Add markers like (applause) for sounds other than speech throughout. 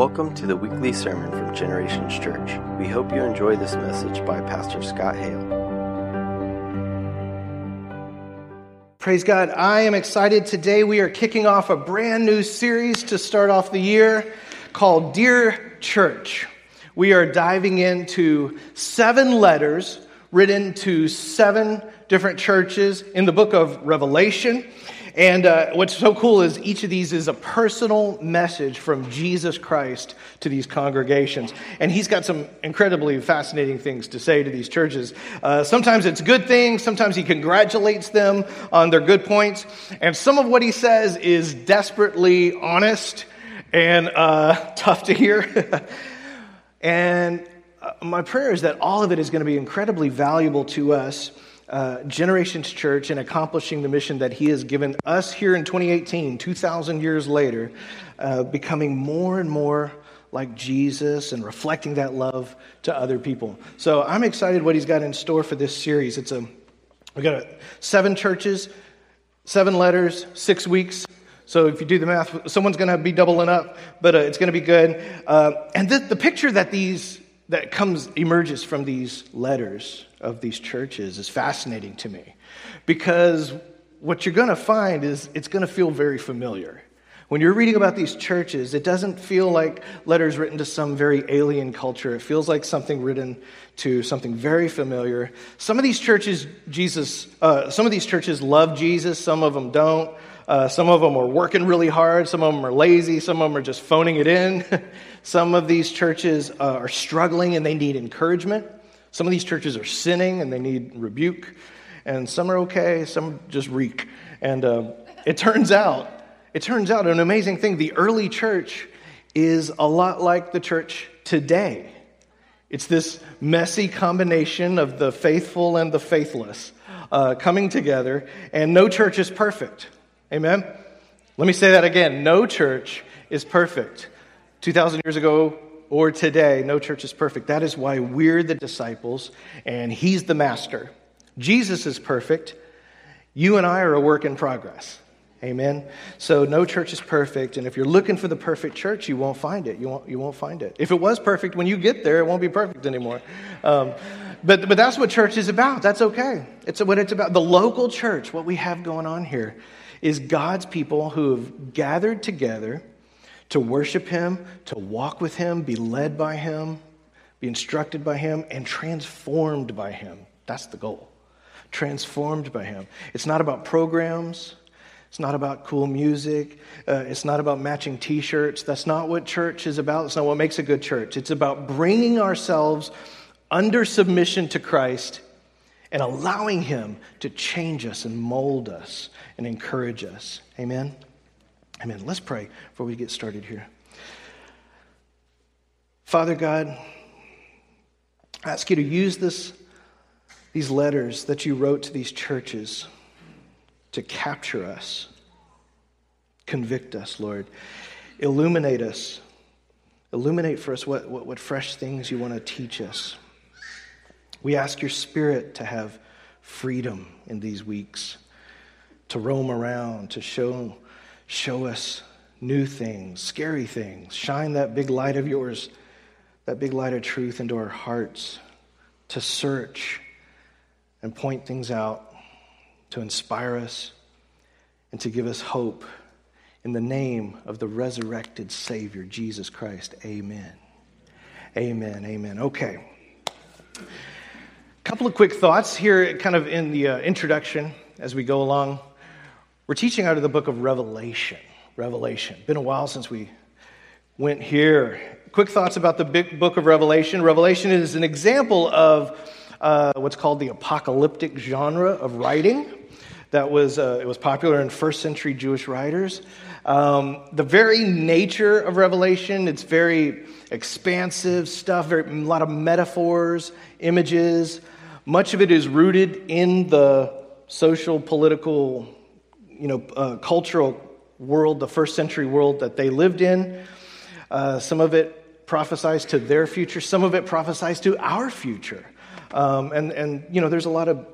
Welcome to the weekly sermon from Generations Church. We hope you enjoy this message by Pastor Scott Hale. Praise God. I am excited. Today we are kicking off a brand new series to start off the year called Dear Church. We are diving into seven letters written to seven different churches in the book of Revelation. And uh, what's so cool is each of these is a personal message from Jesus Christ to these congregations. And he's got some incredibly fascinating things to say to these churches. Uh, sometimes it's good things, sometimes he congratulates them on their good points. And some of what he says is desperately honest and uh, (laughs) tough to hear. (laughs) and uh, my prayer is that all of it is going to be incredibly valuable to us uh, Generations Church and accomplishing the mission that He has given us here in 2018, 2,000 years later, uh, becoming more and more like Jesus and reflecting that love to other people. So I'm excited what He's got in store for this series. It's a we got a, seven churches, seven letters, six weeks. So if you do the math, someone's going to be doubling up, but uh, it's going to be good. Uh, and the, the picture that these that comes emerges from these letters of these churches is fascinating to me because what you're going to find is it's going to feel very familiar. When you're reading about these churches, it doesn't feel like letters written to some very alien culture. It feels like something written to something very familiar. Some of these churches, Jesus, uh, some of these churches love Jesus, some of them don't. Uh, some of them are working really hard. Some of them are lazy. Some of them are just phoning it in. (laughs) some of these churches uh, are struggling and they need encouragement. Some of these churches are sinning and they need rebuke. And some are okay. Some just reek. And uh, it turns out, it turns out an amazing thing. The early church is a lot like the church today. It's this messy combination of the faithful and the faithless uh, coming together, and no church is perfect. Amen? Let me say that again. No church is perfect. 2,000 years ago or today, no church is perfect. That is why we're the disciples and He's the master. Jesus is perfect. You and I are a work in progress. Amen. So no church is perfect, and if you're looking for the perfect church, you won't find it. You won't. You won't find it. If it was perfect, when you get there, it won't be perfect anymore. Um, but but that's what church is about. That's okay. It's what it's about. The local church, what we have going on here, is God's people who have gathered together to worship Him, to walk with Him, be led by Him, be instructed by Him, and transformed by Him. That's the goal. Transformed by Him. It's not about programs. It's not about cool music. Uh, it's not about matching t shirts. That's not what church is about. It's not what makes a good church. It's about bringing ourselves under submission to Christ and allowing Him to change us and mold us and encourage us. Amen? Amen. Let's pray before we get started here. Father God, I ask you to use this, these letters that you wrote to these churches to capture us, convict us, Lord, illuminate us, illuminate for us what, what, what fresh things you want to teach us. We ask your spirit to have freedom in these weeks, to roam around, to show, show us new things, scary things. Shine that big light of yours, that big light of truth into our hearts, to search and point things out, to inspire us, and to give us hope. In the name of the resurrected Savior, Jesus Christ, amen. Amen, amen. Okay A couple of quick thoughts here, kind of in the uh, introduction as we go along. We're teaching out of the book of Revelation. Revelation. Been a while since we went here. Quick thoughts about the big book of Revelation. Revelation is an example of uh, what's called the apocalyptic genre of writing. That was uh, it was popular in first century Jewish writers. Um, the very nature of Revelation, it's very expansive stuff, very, a lot of metaphors, images, much of it is rooted in the social, political, you know, uh, cultural world, the first century world that they lived in. Uh, some of it prophesies to their future, some of it prophesies to our future. Um, and, and, you know, there's a lot of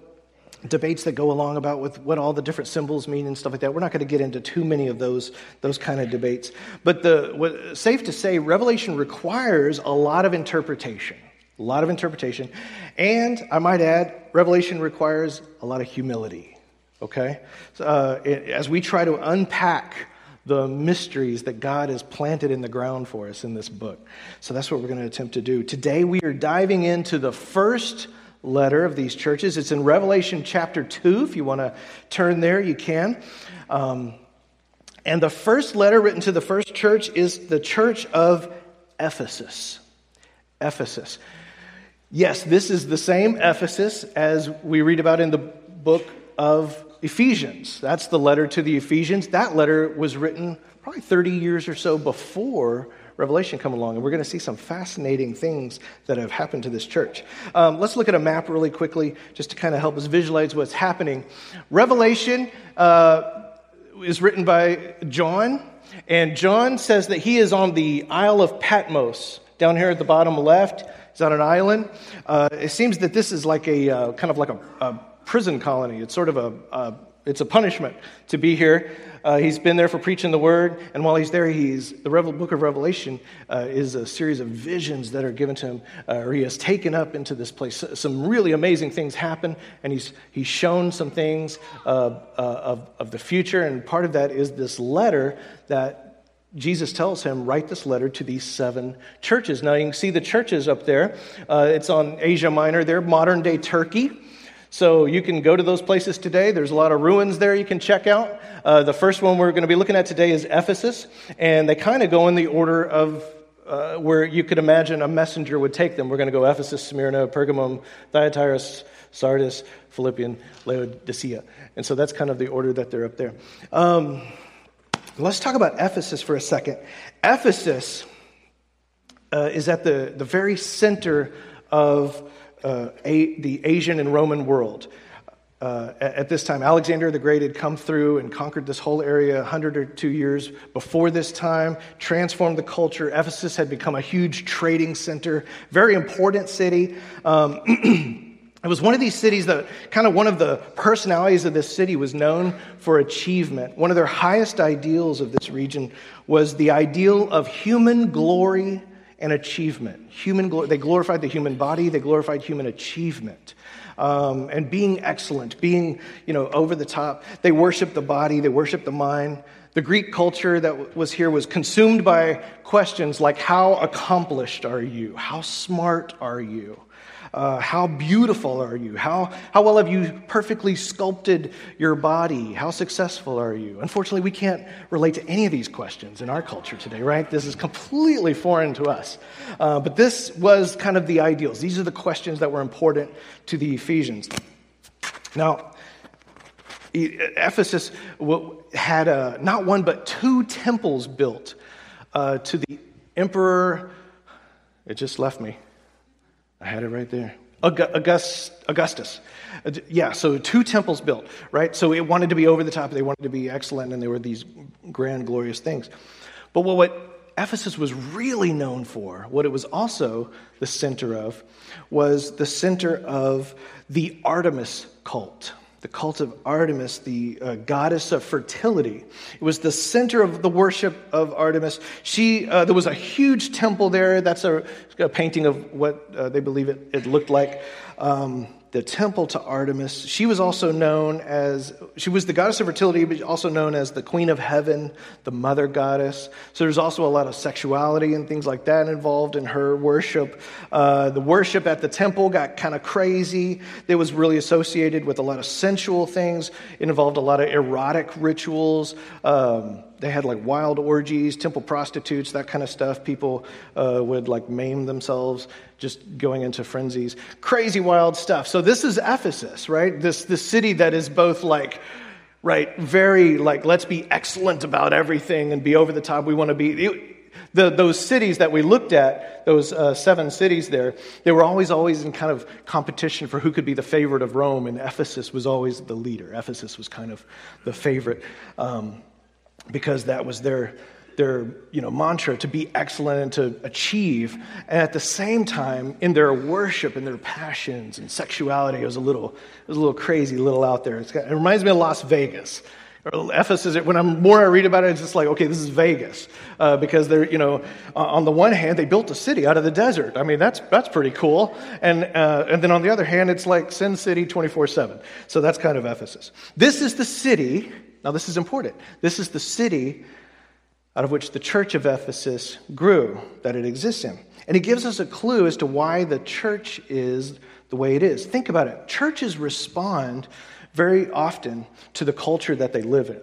debates that go along about with what all the different symbols mean and stuff like that. We're not going to get into too many of those those kind of debates. But the what, safe to say, Revelation requires a lot of interpretation, a lot of interpretation, and I might add, Revelation requires a lot of humility. Okay, uh, as we try to unpack the mysteries that God has planted in the ground for us in this book. So that's what we're going to attempt to do. Today we are diving into the first letter of these churches. It's in Revelation chapter 2. If you want to turn there, you can. Um, and the first letter written to the first church is the church of Ephesus. Ephesus. Yes, this is the same Ephesus as we read about in the book of Ephesians. That's the letter to the Ephesians. That letter was written probably 30 years or so before Revelation come along, and we're going to see some fascinating things that have happened to this church. Um, let's look at a map really quickly just to kind of help us visualize what's happening. Revelation uh, is written by John, and John says that he is on the Isle of Patmos down here at the bottom left. He's on an island. Uh, it seems that this is like a uh, kind of like a, a, prison colony. It's sort of a, a it's a punishment to be here. Uh, he's been there for preaching the word, and while he's there, he's the Revel- book of Revelation uh, is a series of visions that are given to him, uh, or he has taken up into this place. Some really amazing things happen, and he's he's shown some things uh, uh, of of the future, and part of that is this letter that Jesus tells him, write this letter to these seven churches. Now, you can see the churches up there. Uh, it's on Asia Minor there, modern day Turkey. So you can go to those places today. There's a lot of ruins there you can check out. Uh, the first one we're going to be looking at today is Ephesus, and they kind of go in the order of uh, where you could imagine a messenger would take them. We're going to go Ephesus, Smyrna, Pergamum, Thyatira, Sardis, Philippian, Laodicea. And so that's kind of the order that they're up there. Um, let's talk about Ephesus for a second. Ephesus uh, is at the, the very center of uh, a, the Asian and Roman world. Uh, at this time, Alexander the Great had come through and conquered this whole area 100 or two years before this time, transformed the culture. Ephesus had become a huge trading center, very important city. Um, (clears throat) it was one of these cities that kind of one of the personalities of this city was known for achievement. One of their highest ideals of this region was the ideal of human glory and achievement. Human, they glorified the human body, they glorified human achievement. Um, and being excellent, being you know over the top. They worshiped the body, they worshiped the mind. The Greek culture that was here was consumed by questions like how accomplished are you? How smart are you? Uh, how beautiful are you? How, how well have you perfectly sculpted your body? How successful are you? Unfortunately, we can't relate to any of these questions in our culture today, right? This is completely foreign to us. Uh, but this was kind of the ideals. These are the questions that were important to the Ephesians. Now, Ephesus had uh, not one but two temples built uh, to the emperor. It just left me. I had it right there. August, Augustus. Uh, yeah, so two temples built, right? So it wanted to be over the top, they wanted to be excellent, and they were these grand, glorious things. But what Ephesus was really known for, what it was also the center of, was the center of the Artemis cult the cult of Artemis, the uh, goddess of fertility. It was the center of the worship of Artemis. She, uh, there was a huge temple there. That's a, a painting of what uh, they believe it, it looked like. Um, the temple to Artemis. She was also known as, she was the goddess of fertility, but also known as the queen of heaven, the mother goddess. So there's also a lot of sexuality and things like that involved in her worship. Uh, the worship at the temple got kind of crazy. It was really associated with a lot of sensual things. It involved a lot of erotic rituals. Um, they had like wild orgies, temple prostitutes, that kind of stuff. People uh, would like maim themselves, just going into frenzies. Crazy, wild stuff. So this is Ephesus, right? This this city that is both like, right, very like let's be excellent about everything and be over the top. We want to be. It, the, those cities that we looked at, those uh, seven cities there, they were always, always in kind of competition for who could be the favorite of Rome, and Ephesus was always the leader. Ephesus was kind of the favorite. Um, because that was their, their you know, mantra to be excellent and to achieve. And at the same time, in their worship and their passions and sexuality, it was a little, it was a little crazy, a little out there. Got, it reminds me of Las Vegas. Ephesus, when I'm more I read about it, it's just like, okay, this is Vegas. Uh, because they're, you know, on the one hand, they built a city out of the desert. I mean, that's, that's pretty cool. And, uh, and then on the other hand, it's like Sin City 24 7. So that's kind of Ephesus. This is the city, now this is important. This is the city out of which the church of Ephesus grew, that it exists in. And it gives us a clue as to why the church is the way it is. Think about it. Churches respond very often to the culture that they live in.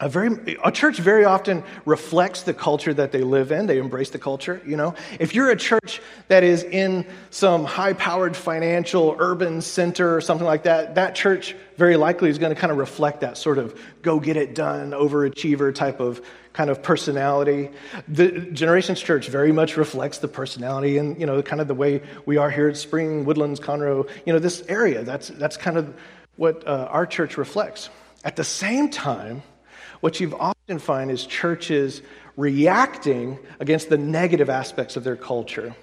A, very, a church very often reflects the culture that they live in. They embrace the culture, you know. If you're a church that is in some high powered financial urban center or something like that, that church very likely is going to kind of reflect that sort of go get it done, overachiever type of kind of personality. The Generations Church very much reflects the personality and, you know, kind of the way we are here at Spring, Woodlands, Conroe, you know, this area. That's, that's kind of what uh, our church reflects. At the same time, what you've often find is churches reacting against the negative aspects of their culture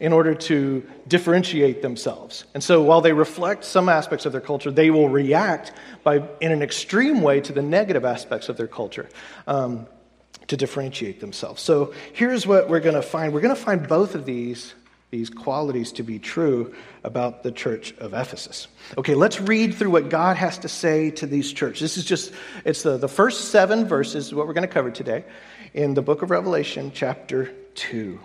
in order to differentiate themselves. And so while they reflect some aspects of their culture, they will react by, in an extreme way to the negative aspects of their culture. Um, to differentiate themselves. So here's what we're going to find. We're going to find both of these these qualities to be true about the church of Ephesus. Okay, let's read through what God has to say to these churches. This is just, it's the, the first seven verses, what we're going to cover today in the book of Revelation, chapter 2.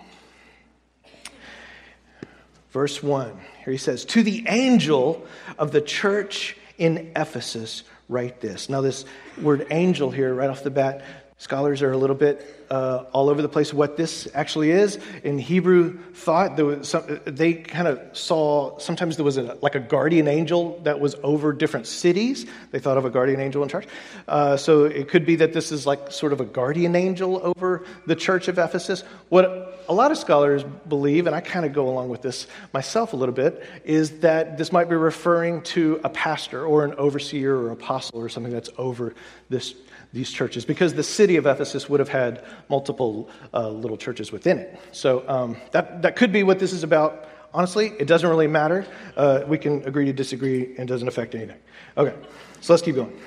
Verse 1, here he says, To the angel of the church in Ephesus, write this. Now, this word angel here, right off the bat, Scholars are a little bit uh, all over the place what this actually is. In Hebrew thought, some, they kind of saw sometimes there was a, like a guardian angel that was over different cities. They thought of a guardian angel in charge. Uh, so it could be that this is like sort of a guardian angel over the church of Ephesus. What a lot of scholars believe, and I kind of go along with this myself a little bit, is that this might be referring to a pastor or an overseer or apostle or something that's over this these churches because the city of Ephesus would have had multiple uh, little churches within it. So um, that, that could be what this is about. Honestly, it doesn't really matter. Uh, we can agree to disagree and doesn't affect anything. Okay, so let's keep going.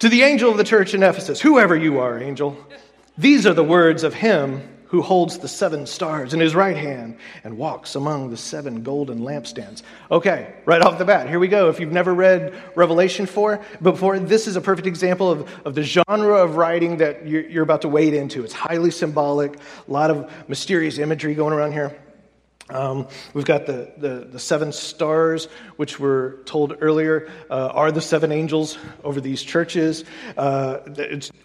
To the angel of the church in Ephesus, whoever you are, angel, these are the words of him who holds the seven stars in his right hand and walks among the seven golden lampstands. Okay, right off the bat, here we go. If you've never read Revelation 4 before, this is a perfect example of, of the genre of writing that you're, you're about to wade into. It's highly symbolic, a lot of mysterious imagery going around here. Um, we've got the, the, the, seven stars, which were told earlier uh, are the seven angels over these churches. Uh,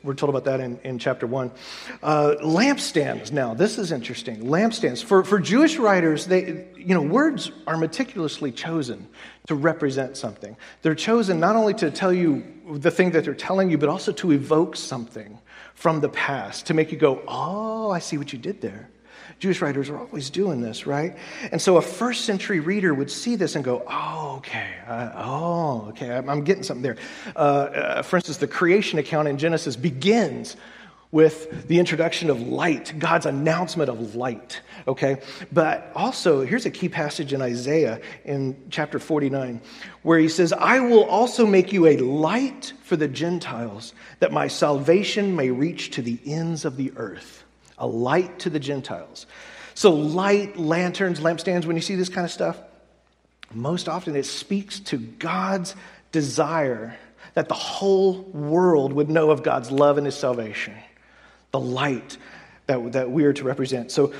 we're told about that in, in chapter one. Uh, lampstands, now, this is interesting. Lampstands. For, for Jewish writers, they, you know, words are meticulously chosen to represent something. They're chosen not only to tell you the thing that they're telling you, but also to evoke something from the past, to make you go, oh, I see what you did there. Jewish writers are always doing this, right? And so a first century reader would see this and go, oh, okay, uh, oh, okay, I'm, I'm, getting something there. Uh, uh, for instance, the creation account in Genesis begins with the introduction of light, God's announcement of light, okay? But also, here's a key passage in Isaiah in chapter 49 where he says, I will also make you a light for the Gentiles, that my salvation may reach to the ends of the earth a light to the Gentiles. So, light, lanterns, lampstands, when you see this kind of stuff, most often it speaks to God's desire that the whole world would know of God's love and his salvation, the light that, that we are to represent. So,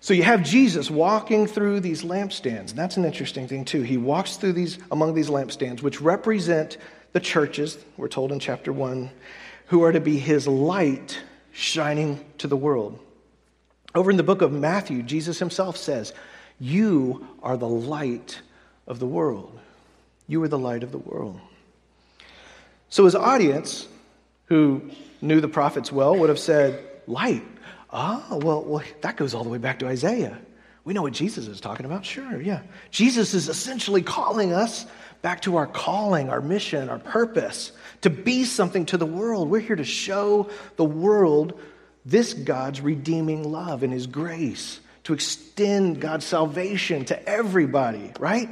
so you have Jesus walking through these lampstands. And that's an interesting thing, too. He walks through these among these lampstands, which represent the churches, we're told in chapter 1, who are to be his light shining to the world. Over in the book of Matthew, Jesus himself says, You are the light of the world. You are the light of the world. So his audience, who knew the prophets well, would have said, Light. Ah, well, well, that goes all the way back to Isaiah. We know what Jesus is talking about. Sure, yeah. Jesus is essentially calling us back to our calling, our mission, our purpose, to be something to the world. We're here to show the world this God's redeeming love and his grace to extend God's salvation to everybody, right?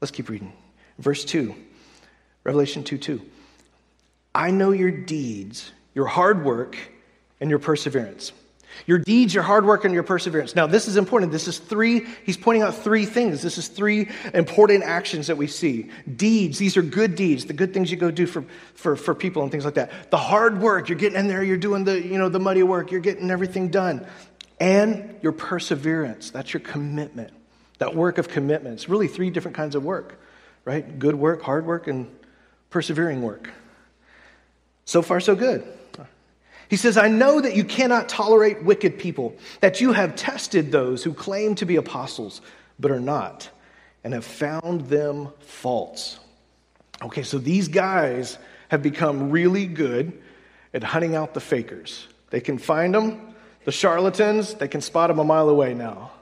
Let's keep reading. Verse 2, Revelation 2 2. I know your deeds, your hard work, and your perseverance. Your deeds, your hard work, and your perseverance. Now, this is important. This is three, he's pointing out three things. This is three important actions that we see. Deeds, these are good deeds, the good things you go do for, for, for people and things like that. The hard work, you're getting in there, you're doing the, you know, the muddy work, you're getting everything done. And your perseverance, that's your commitment. That work of commitment. It's really three different kinds of work, right? Good work, hard work, and persevering work. So far, so good. He says, I know that you cannot tolerate wicked people, that you have tested those who claim to be apostles, but are not, and have found them false. Okay, so these guys have become really good at hunting out the fakers. They can find them, the charlatans, they can spot them a mile away now.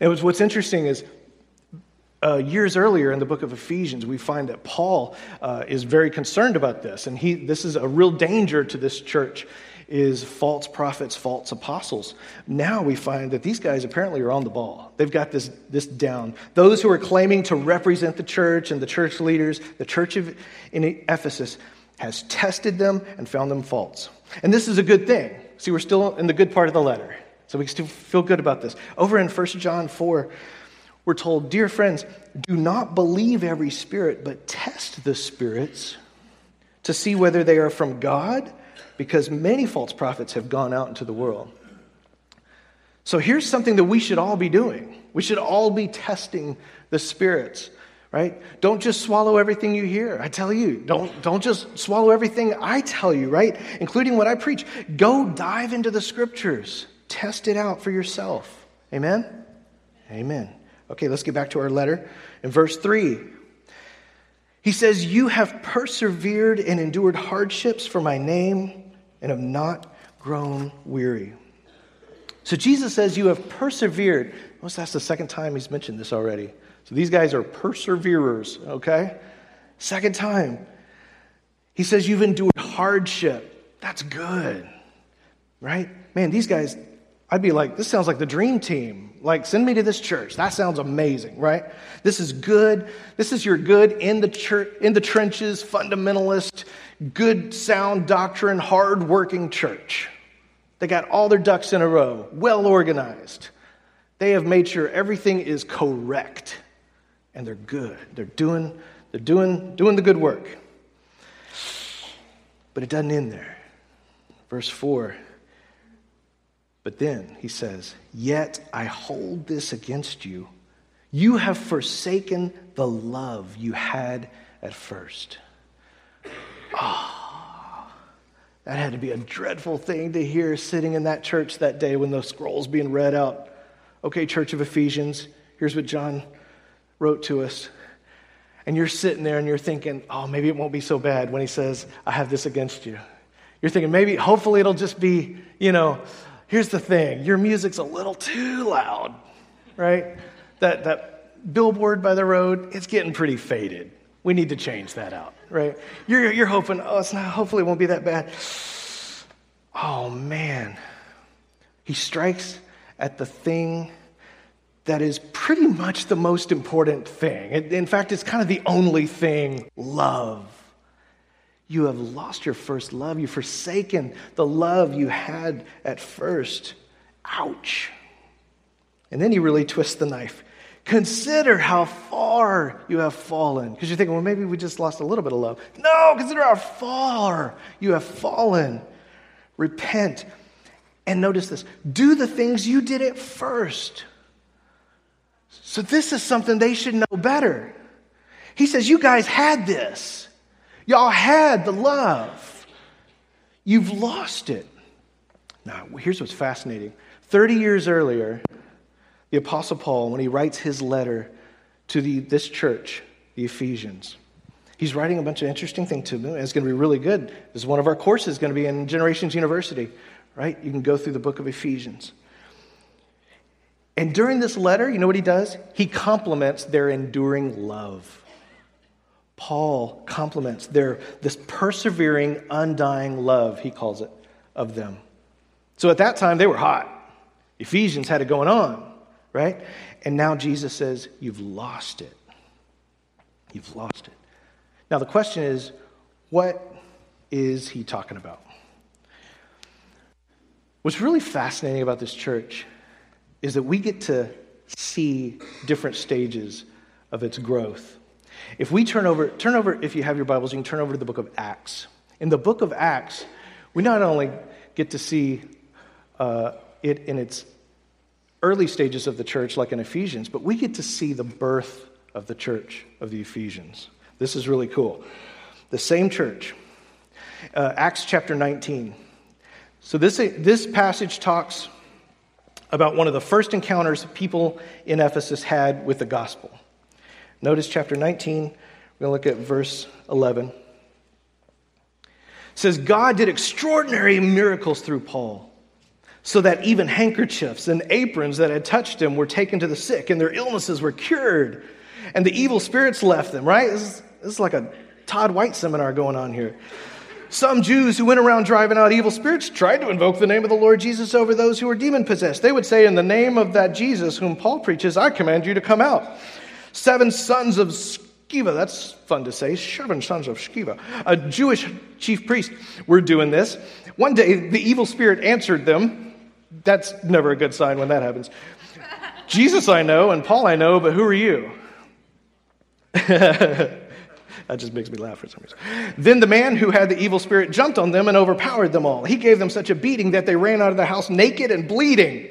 And what's interesting is uh, years earlier in the book of Ephesians, we find that Paul uh, is very concerned about this, and he, this is a real danger to this church is false prophets, false apostles. Now we find that these guys apparently are on the ball. They've got this, this down. Those who are claiming to represent the church and the church leaders, the church of, in Ephesus, has tested them and found them false. And this is a good thing. See, we're still in the good part of the letter. So we still feel good about this. Over in 1 John 4, we're told, Dear friends, do not believe every spirit, but test the spirits to see whether they are from God because many false prophets have gone out into the world. So here's something that we should all be doing. We should all be testing the spirits, right? Don't just swallow everything you hear. I tell you, don't, don't just swallow everything I tell you, right? Including what I preach. Go dive into the scriptures, test it out for yourself. Amen? Amen. Okay, let's get back to our letter. In verse 3, he says, You have persevered and endured hardships for my name and have not grown weary. So Jesus says, You have persevered. Well, that's the second time he's mentioned this already. So these guys are perseverers, okay? Second time. He says, You've endured hardship. That's good, right? Man, these guys, I'd be like, This sounds like the dream team. Like, send me to this church. That sounds amazing, right? This is good. This is your good in the church, in the trenches, fundamentalist, good, sound doctrine, hard-working church. They got all their ducks in a row, well organized. They have made sure everything is correct, and they're good. They're doing, they're doing, doing the good work. But it doesn't end there. Verse 4 but then he says, Yet I hold this against you. You have forsaken the love you had at first. Oh, that had to be a dreadful thing to hear sitting in that church that day when the scroll's being read out. Okay, Church of Ephesians, here's what John wrote to us. And you're sitting there and you're thinking, oh, maybe it won't be so bad when he says, I have this against you. You're thinking, maybe, hopefully, it'll just be, you know, here's the thing your music's a little too loud, right? That, that billboard by the road, it's getting pretty faded. We need to change that out, right? You're, you're hoping, oh, it's not, hopefully it won't be that bad. Oh, man. He strikes at the thing that is pretty much the most important thing. In fact, it's kind of the only thing love. You have lost your first love. You've forsaken the love you had at first. Ouch. And then he really twists the knife. Consider how far you have fallen. Because you're thinking, well, maybe we just lost a little bit of love. No, consider how far you have fallen. Repent. And notice this do the things you did at first. So, this is something they should know better. He says, You guys had this. Y'all had the love. You've lost it. Now, here's what's fascinating 30 years earlier, the Apostle Paul, when he writes his letter to the, this church, the Ephesians, he's writing a bunch of interesting things to them. It's going to be really good. This is one of our courses going to be in Generations University, right? You can go through the book of Ephesians. And during this letter, you know what he does? He compliments their enduring love. Paul compliments their this persevering, undying love, he calls it, of them. So at that time, they were hot. Ephesians had it going on, right? And now Jesus says, You've lost it. You've lost it. Now, the question is, what is he talking about? What's really fascinating about this church is that we get to see different stages of its growth. If we turn over, turn over, if you have your Bibles, you can turn over to the book of Acts. In the book of Acts, we not only get to see uh, it in its early stages of the church, like in Ephesians, but we get to see the birth of the church of the Ephesians. This is really cool. The same church, uh, Acts chapter 19. So this, this passage talks about one of the first encounters people in Ephesus had with the gospel. Notice chapter 19, we're going to look at verse 11. It says, God did extraordinary miracles through Paul, so that even handkerchiefs and aprons that had touched him were taken to the sick, and their illnesses were cured, and the evil spirits left them, right? This is, this is like a Todd White seminar going on here. Some Jews who went around driving out evil spirits tried to invoke the name of the Lord Jesus over those who were demon possessed. They would say, In the name of that Jesus whom Paul preaches, I command you to come out. Seven sons of Sceva, that's fun to say, seven sons of Sceva, a Jewish chief priest, were doing this. One day, the evil spirit answered them. That's never a good sign when that happens. Jesus I know, and Paul I know, but who are you? (laughs) That just makes me laugh for some reason. Then the man who had the evil spirit jumped on them and overpowered them all. He gave them such a beating that they ran out of the house naked and bleeding.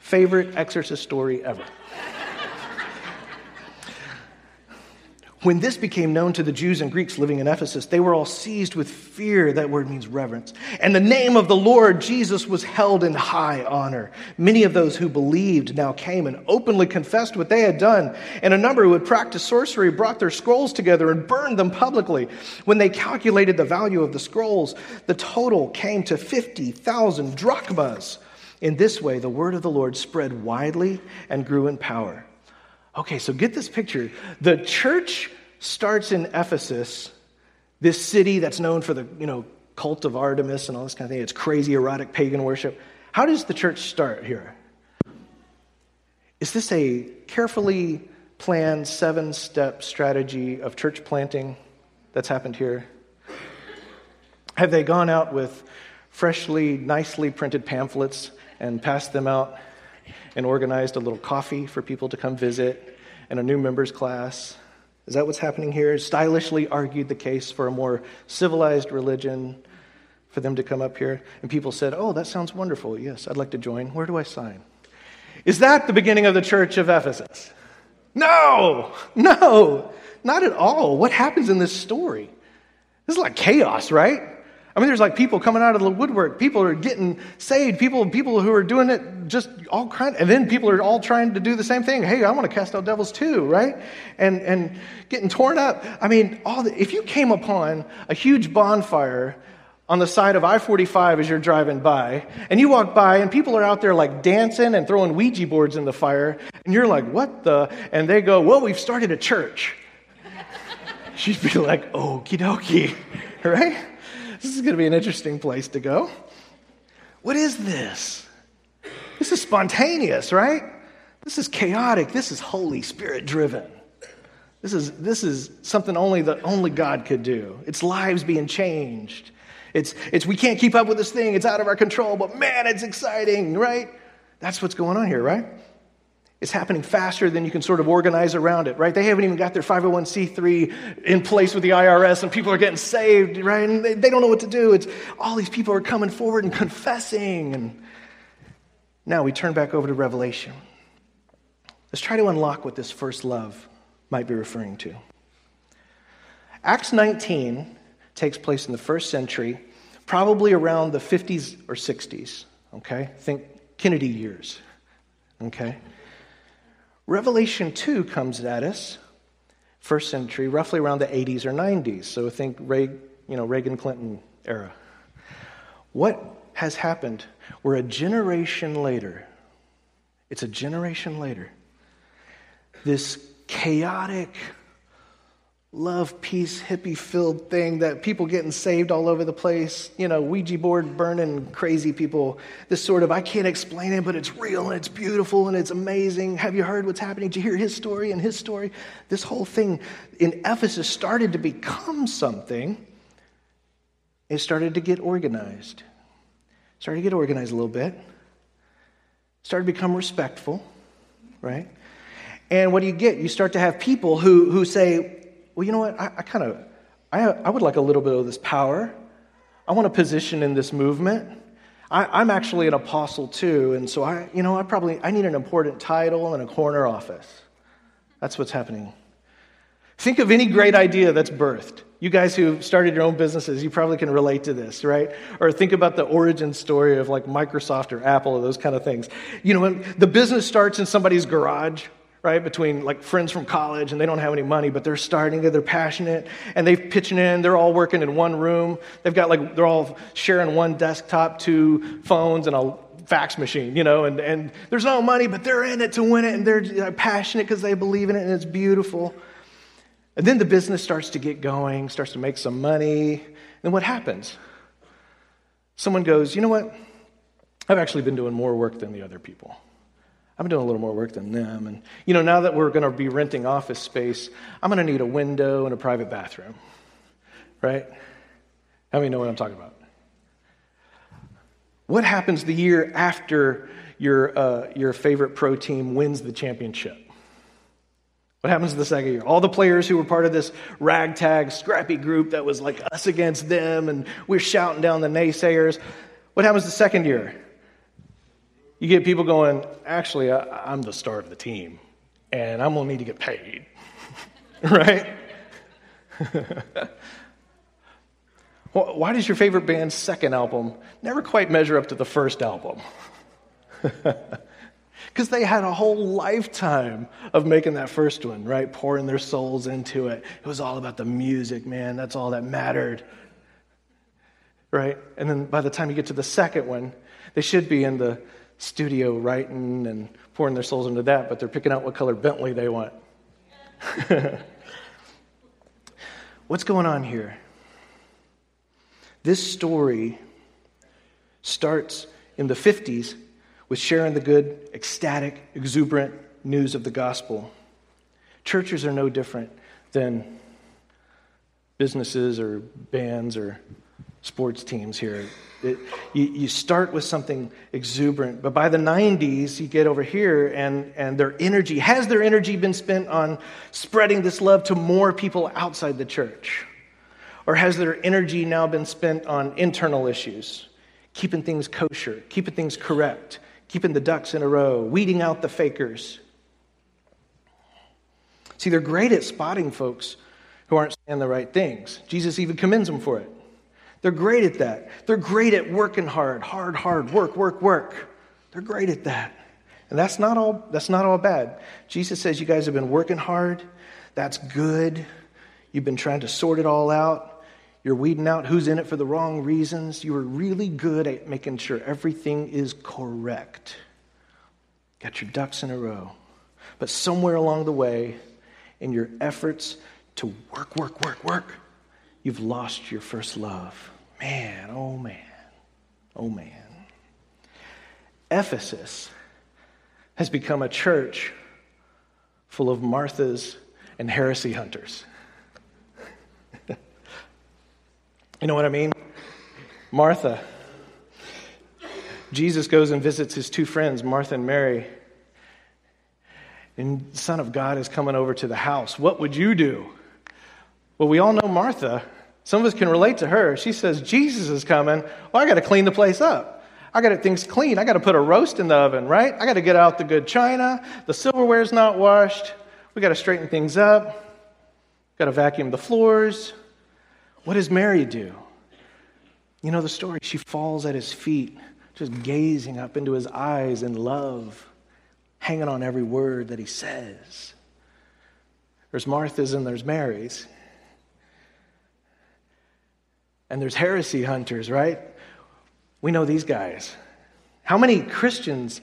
Favorite exorcist story ever. When this became known to the Jews and Greeks living in Ephesus, they were all seized with fear. That word means reverence. And the name of the Lord Jesus was held in high honor. Many of those who believed now came and openly confessed what they had done. And a number who had practiced sorcery brought their scrolls together and burned them publicly. When they calculated the value of the scrolls, the total came to 50,000 drachmas. In this way, the word of the Lord spread widely and grew in power. Okay, so get this picture. The church starts in Ephesus, this city that's known for the, you know, cult of Artemis and all this kind of thing. It's crazy erotic pagan worship. How does the church start here? Is this a carefully planned seven step strategy of church planting that's happened here? Have they gone out with freshly, nicely printed pamphlets and passed them out and organized a little coffee for people to come visit and a new members class. Is that what's happening here? Stylishly argued the case for a more civilized religion for them to come up here. And people said, Oh, that sounds wonderful. Yes, I'd like to join. Where do I sign? Is that the beginning of the church of Ephesus? No, no, not at all. What happens in this story? This is like chaos, right? I mean, there's like people coming out of the woodwork. People are getting saved. People, people who are doing it just all kind, and then people are all trying to do the same thing. Hey, I want to cast out devils too, right? And and getting torn up. I mean, all the, if you came upon a huge bonfire on the side of I-45 as you're driving by, and you walk by, and people are out there like dancing and throwing Ouija boards in the fire, and you're like, "What the?" And they go, "Well, we've started a church." (laughs) She'd be like, "Okie dokie," (laughs) right? This is going to be an interesting place to go. What is this? This is spontaneous, right? This is chaotic. This is Holy Spirit driven. This is, this is something only that only God could do. It's lives being changed. It's, it's we can't keep up with this thing. It's out of our control, but man, it's exciting, right? That's what's going on here, right? It's happening faster than you can sort of organize around it, right? They haven't even got their 501c3 in place with the IRS and people are getting saved, right? And they, they don't know what to do. It's all these people are coming forward and confessing. And now we turn back over to Revelation. Let's try to unlock what this first love might be referring to. Acts 19 takes place in the first century, probably around the 50s or 60s, okay? Think Kennedy years, okay? Revelation 2 comes at us, first century, roughly around the 80s or 90s. So think Reagan, you know, Reagan Clinton era. What has happened? We're a generation later. It's a generation later. This chaotic, love, peace, hippie filled thing that people getting saved all over the place, you know, Ouija board burning crazy people. This sort of, I can't explain it, but it's real and it's beautiful and it's amazing. Have you heard what's happening? Did you hear his story and his story? This whole thing in Ephesus started to become something. It started to get organized. Started to get organized a little bit. Started to become respectful, right? And what do you get? You start to have people who, who say, well, you know what? I, I kind of, I, I would like a little bit of this power. I want a position in this movement. I, am actually an apostle too, and so I, you know, I probably I need an important title and a corner office. That's what's happening. Think of any great idea that's birthed. You guys who started your own businesses, you probably can relate to this, right? Or think about the origin story of like Microsoft or Apple or those kind of things. You know, when the business starts in somebody's garage, right? Between like friends from college and they don't have any money, but they're starting it, they're passionate, and they're pitching in, they're all working in one room. They've got like, they're all sharing one desktop, two phones, and a fax machine, you know, and, and there's no money, but they're in it to win it, and they're uh, passionate because they believe in it, and it's beautiful. And then the business starts to get going, starts to make some money. Then what happens? Someone goes, you know what? I've actually been doing more work than the other people. Been doing a little more work than them. And, you know, now that we're going to be renting office space, I'm going to need a window and a private bathroom, right? How many know what I'm talking about? What happens the year after your, uh, your favorite pro team wins the championship? What happens the second year? All the players who were part of this ragtag, scrappy group that was like us against them, and we're shouting down the naysayers. What happens the second year? You get people going, actually, I, am the star of the team, and I'm going to need to get paid. (laughs) right? (laughs) Why does your favorite band's second album never quite measure up to the first album? (laughs) Because they had a whole lifetime of making that first one, right? Pouring their souls into it. It was all about the music, man. That's all that mattered. Right? And then by the time you get to the second one, they should be in the studio writing and pouring their souls into that, but they're picking out what color Bentley they want. (laughs) What's going on here? This story starts in the 50s with sharing the good, ecstatic, exuberant news of the gospel. Churches are no different than businesses or bands or sports teams here. It, you, you, start with something exuberant, but by the 90s, you get over here, and, and their energy has their energy been spent on spreading this love to more people outside the church? Or has their energy now been spent on internal issues, keeping things kosher, keeping things correct, keeping the ducks in a row, weeding out the fakers? See, they're great at spotting folks who aren't saying the right things. Jesus even commends them for it. They're great at that. They're great at working hard, hard, hard, work, work, work. They're great at that. And that's not all that's not all bad. Jesus says you guys have been working hard. That's good. You've been trying to sort it all out. You're weeding out who's in it for the wrong reasons. You are really good at making sure everything is correct. Got your ducks in a row. But somewhere along the way, in your efforts to work, work, work, work, you've lost your first love. Man, oh man, oh man. Ephesus has become a church full of Marthas and heresy hunters. you know what I mean? Martha. Jesus goes and visits his two friends, Martha and Mary. And Son of God is coming over to the house. What would you do? Well, we all know Martha. Some of us can relate to her. She says, Jesus is coming. Well, I got to clean the place up. I got to things clean. I got to put a roast in the oven, right? I got to get out the good china. The silverware's not washed. We got to straighten things up. Got to vacuum the floors. What does Mary do? You know the story. She falls at his feet, just gazing up into his eyes in love, hanging on every word that he says. There's Martha's and there's Mary's and there's heresy hunters, right? We know these guys. How many Christians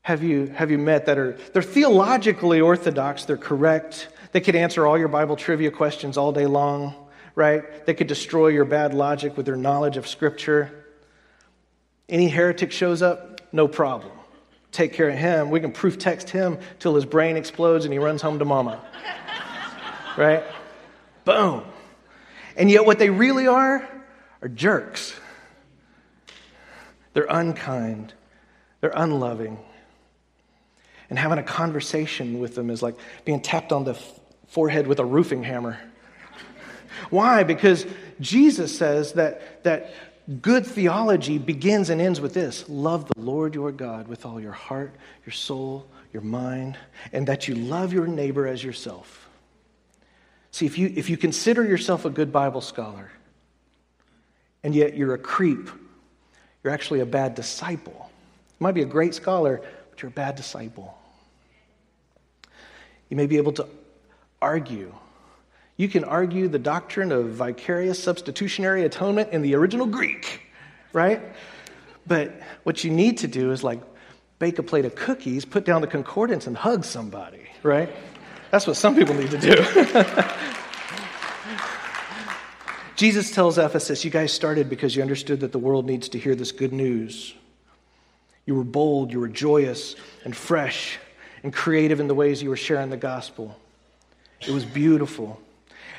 have you, have you met that are they're theologically orthodox, they're correct, They could answer all your Bible trivia questions all day long, right? They could destroy your bad logic with their knowledge of Scripture. Any heretic shows up, no problem. Take care of him. We can proof text him till his brain explodes and he runs home to mama. (laughs) right? Boom. And yet, what they really are are jerks. They're unkind, they're unloving. And having a conversation with them is like being tapped on the forehead with a roofing hammer. Why? Because Jesus says that, that good theology begins and ends with this love the Lord your God with all your heart, your soul, your mind, and that you love your neighbor as yourself. See, if you, if you consider yourself a good Bible scholar, and yet you're a creep, you're actually a bad disciple. You might be a great scholar, but you're a bad disciple. You may be able to argue you can argue the doctrine of vicarious substitutionary atonement in the original Greek, right? But what you need to do is like bake a plate of cookies, put down the concordance, and hug somebody, right? That's what some people need to do. (laughs) Jesus tells Ephesus, You guys started because you understood that the world needs to hear this good news. You were bold, you were joyous and fresh and creative in the ways you were sharing the gospel. It was beautiful.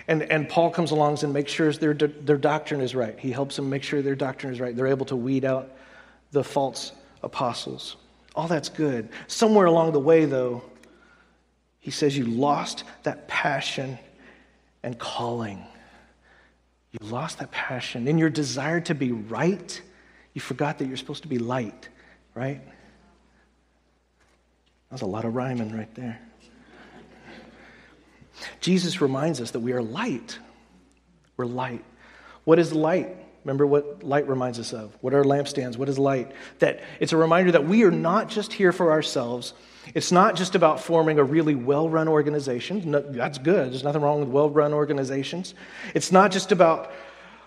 And, and Paul comes along and makes sure their, their doctrine is right. He helps them make sure their doctrine is right. They're able to weed out the false apostles. All that's good. Somewhere along the way, though, he says you lost that passion and calling. You lost that passion. In your desire to be right, you forgot that you're supposed to be light, right? That's a lot of rhyming right there. Jesus reminds us that we are light. We're light. What is light? Remember what light reminds us of? What are lampstands? What is light? That it's a reminder that we are not just here for ourselves. It's not just about forming a really well run organization. No, that's good. There's nothing wrong with well run organizations. It's not just about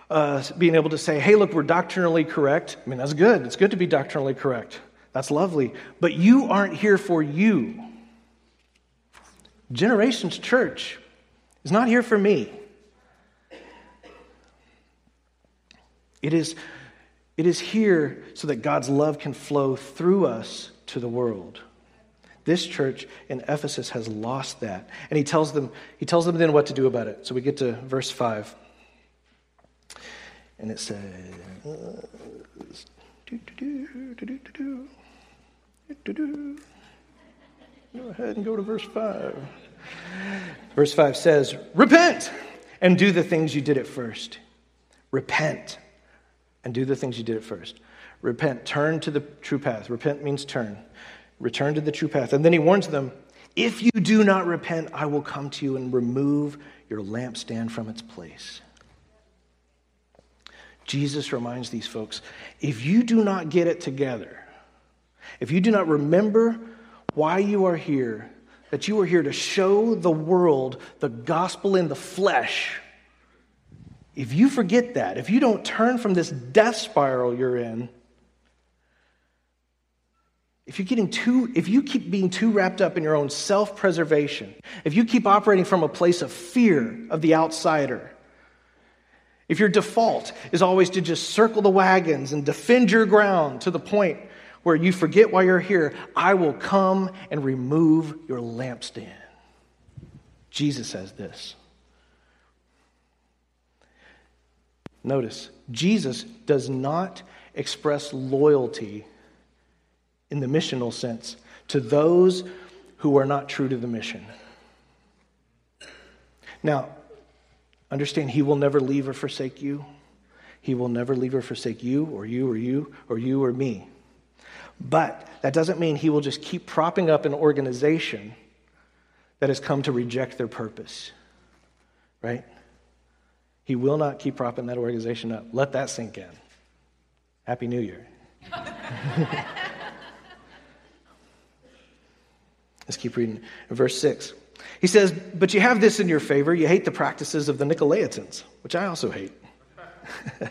uh, being able to say, hey, look, we're doctrinally correct. I mean, that's good. It's good to be doctrinally correct. That's lovely. But you aren't here for you. Generations Church is not here for me. It is, it is here so that God's love can flow through us to the world. This church in Ephesus has lost that. And he tells them, he tells them then what to do about it. So we get to verse 5. And it says, Go ahead and go to verse 5. Verse 5 says, Repent and do the things you did at first. Repent and do the things you did at first. Repent, turn to the true path. Repent means turn. Return to the true path. And then he warns them if you do not repent, I will come to you and remove your lampstand from its place. Jesus reminds these folks if you do not get it together, if you do not remember why you are here, that you are here to show the world the gospel in the flesh, if you forget that, if you don't turn from this death spiral you're in, if you're getting too, if you keep being too wrapped up in your own self preservation, if you keep operating from a place of fear of the outsider, if your default is always to just circle the wagons and defend your ground to the point where you forget why you're here, I will come and remove your lampstand. Jesus says this. Notice, Jesus does not express loyalty in the missional sense to those who are not true to the mission. Now, understand, He will never leave or forsake you. He will never leave or forsake you, or you, or you, or you, or me. But that doesn't mean he will just keep propping up an organization that has come to reject their purpose, right? He will not keep propping that organization up. Let that sink in. Happy New Year. (laughs) Let's keep reading. verse 6. He says, But you have this in your favor. You hate the practices of the Nicolaitans, which I also hate. (laughs)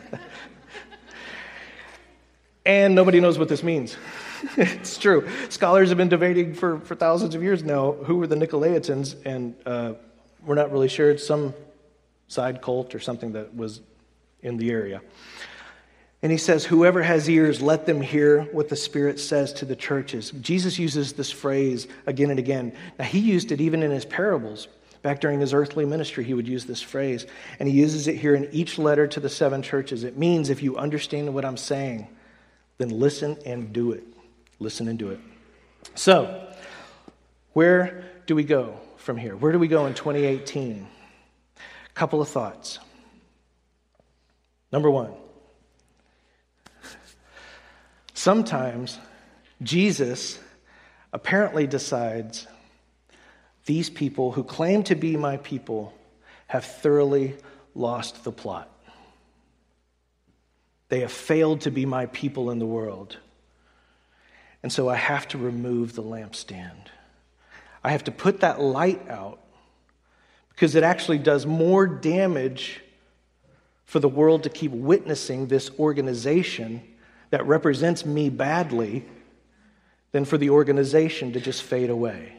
and nobody knows what this means. (laughs) it's true. Scholars have been debating for, for thousands of years now who were the Nicolaitans, and uh, we're not really sure. It's some side cult or something that was in the area. And he says, Whoever has ears, let them hear what the Spirit says to the churches. Jesus uses this phrase again and again. Now, he used it even in his parables. Back during his earthly ministry, he would use this phrase. And he uses it here in each letter to the seven churches. It means if you understand what I'm saying, then listen and do it. Listen and do it. So, where do we go from here? Where do we go in 2018? Couple of thoughts. Number one, sometimes Jesus apparently decides these people who claim to be my people have thoroughly lost the plot. They have failed to be my people in the world. And so I have to remove the lampstand. I have to put that light out because it actually does more damage for the world to keep witnessing this organization that represents me badly than for the organization to just fade away.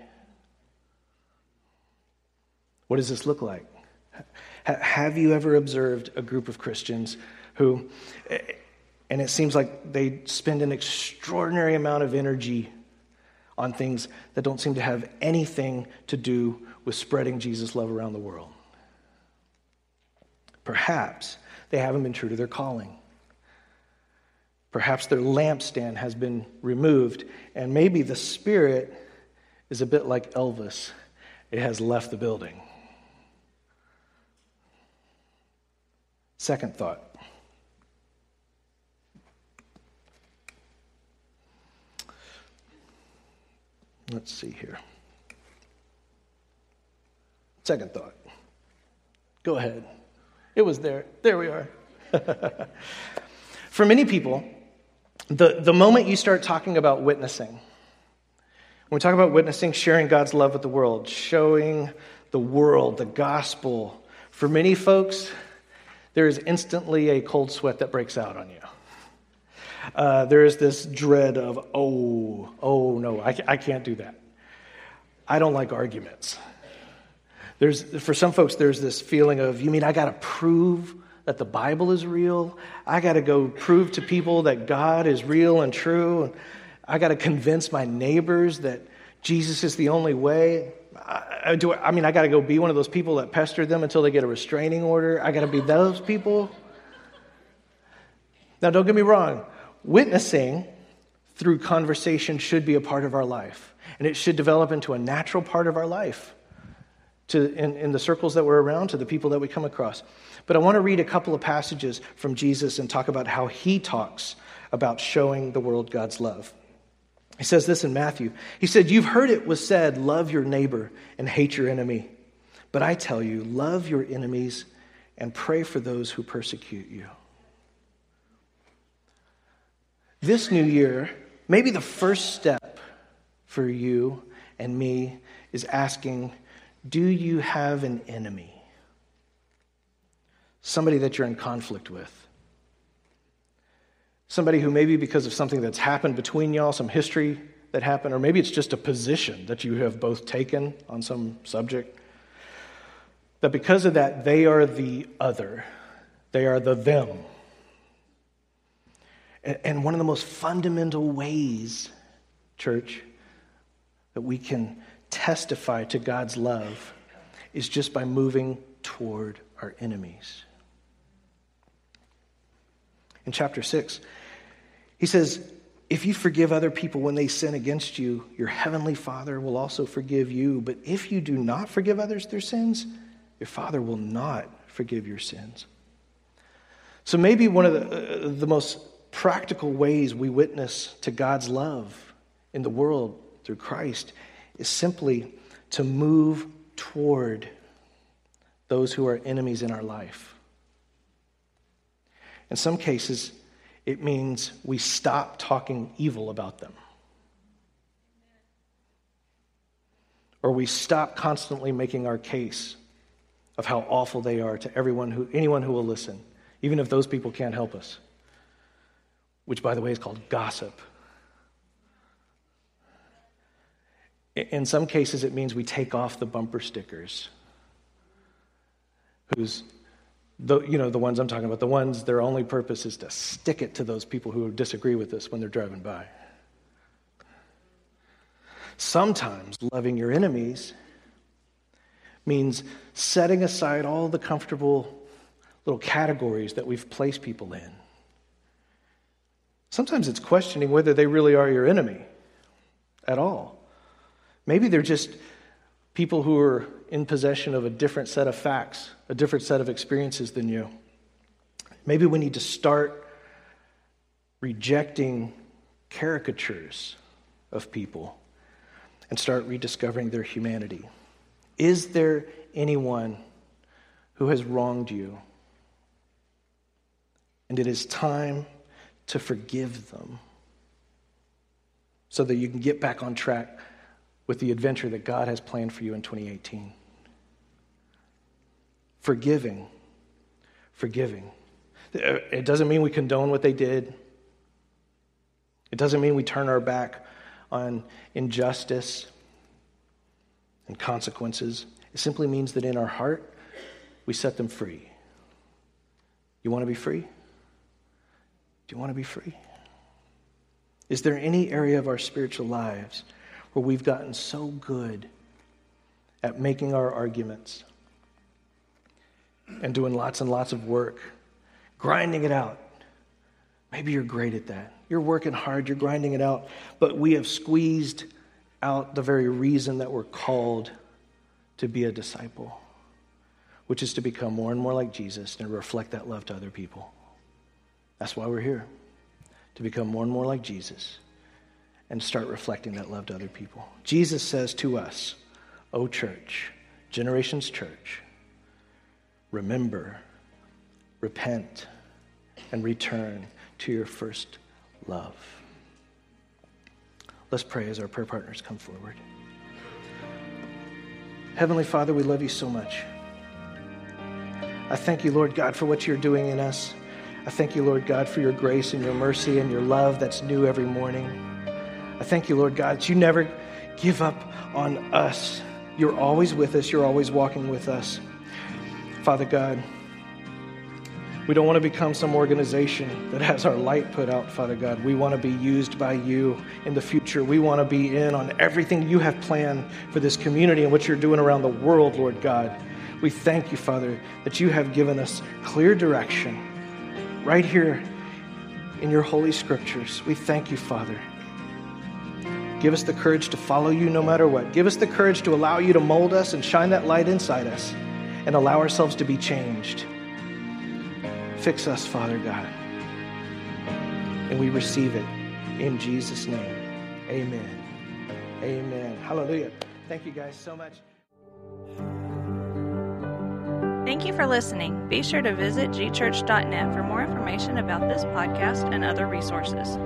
What does this look like? Have you ever observed a group of Christians who, and it seems like they spend an extraordinary amount of energy on things that don't seem to have anything to do with spreading Jesus' love around the world? Perhaps they haven't been true to their calling. Perhaps their lampstand has been removed, and maybe the spirit is a bit like Elvis. It has left the building. Second thought. Let's see here. Second thought. Go ahead. It was there. There we are. (laughs) For many people, the, the moment you start talking about witnessing, when we talk about witnessing, sharing God's love with the world, showing the world the gospel, for many folks, there is instantly a cold sweat that breaks out on you. Uh, there is this dread of, oh, oh no, I, I can't do that. I don't like arguments. There's, for some folks, there's this feeling of, you mean I got to prove that the Bible is real? I got to go prove to people that God is real and true. I got to convince my neighbors that Jesus is the only way. I, do, I mean, I got to go be one of those people that pester them until they get a restraining order. I got to be those people. Now, don't get me wrong. Witnessing through conversation should be a part of our life, and it should develop into a natural part of our life to, in, in the circles that we're around, to the people that we come across. But I want to read a couple of passages from Jesus and talk about how he talks about showing the world God's love. He says this in Matthew. He said, You've heard it was said, love your neighbor and hate your enemy. But I tell you, love your enemies and pray for those who persecute you. This new year, maybe the first step for you and me is asking do you have an enemy? Somebody that you're in conflict with. Somebody who maybe because of something that's happened between y'all, some history that happened, or maybe it's just a position that you have both taken on some subject, that because of that, they are the other. They are the them. And one of the most fundamental ways, church, that we can testify to God's love is just by moving toward our enemies. In chapter 6, he says, If you forgive other people when they sin against you, your heavenly Father will also forgive you. But if you do not forgive others their sins, your Father will not forgive your sins. So maybe one of the, uh, the most practical ways we witness to God's love in the world through Christ is simply to move toward those who are enemies in our life. In some cases, it means we stop talking evil about them. Or we stop constantly making our case of how awful they are to everyone who, anyone who will listen, even if those people can't help us. Which, by the way, is called gossip. In some cases, it means we take off the bumper stickers who's the, you know, the ones I'm talking about, the ones their only purpose is to stick it to those people who disagree with us when they're driving by. Sometimes loving your enemies means setting aside all the comfortable little categories that we've placed people in. Sometimes it's questioning whether they really are your enemy at all. Maybe they're just people who are in possession of a different set of facts, a different set of experiences than you. Maybe we need to start rejecting caricatures of people and start rediscovering their humanity. Is there anyone who has wronged you? And it is time to forgive them so that you can get back on track with the adventure that God has planned for you in 2018. Forgiving. Forgiving. It doesn't mean we condone what they did. It doesn't mean we turn our back on injustice and consequences. It simply means that in our heart, we set them free. You want to be free? Do you want to be free? Is there any area of our spiritual lives where we've gotten so good at making our arguments and doing lots and lots of work, grinding it out? Maybe you're great at that. You're working hard, you're grinding it out, but we have squeezed out the very reason that we're called to be a disciple, which is to become more and more like Jesus and reflect that love to other people. That's why we're here, to become more and more like Jesus and start reflecting that love to other people. Jesus says to us, O church, Generations Church, remember, repent, and return to your first love. Let's pray as our prayer partners come forward. Heavenly Father, we love you so much. I thank you, Lord God, for what you're doing in us. I thank you, Lord God, for your grace and your mercy and your love that's new every morning. I thank you, Lord God, that you never give up on us. You're always with us, you're always walking with us. Father God, we don't want to become some organization that has our light put out, Father God. We want to be used by you in the future. We want to be in on everything you have planned for this community and what you're doing around the world, Lord God. We thank you, Father, that you have given us clear direction right here in your holy scriptures. We thank you, Father. Give us the courage to follow you no matter what. Give us the courage to allow you to mold us and shine that light inside us and allow ourselves to be changed. Fix us, Father God. And we receive it in Jesus' name. Amen. Amen. Hallelujah. Thank you guys so much. Thank you for listening. Be sure to visit gchurch.net for more information about this podcast and other resources.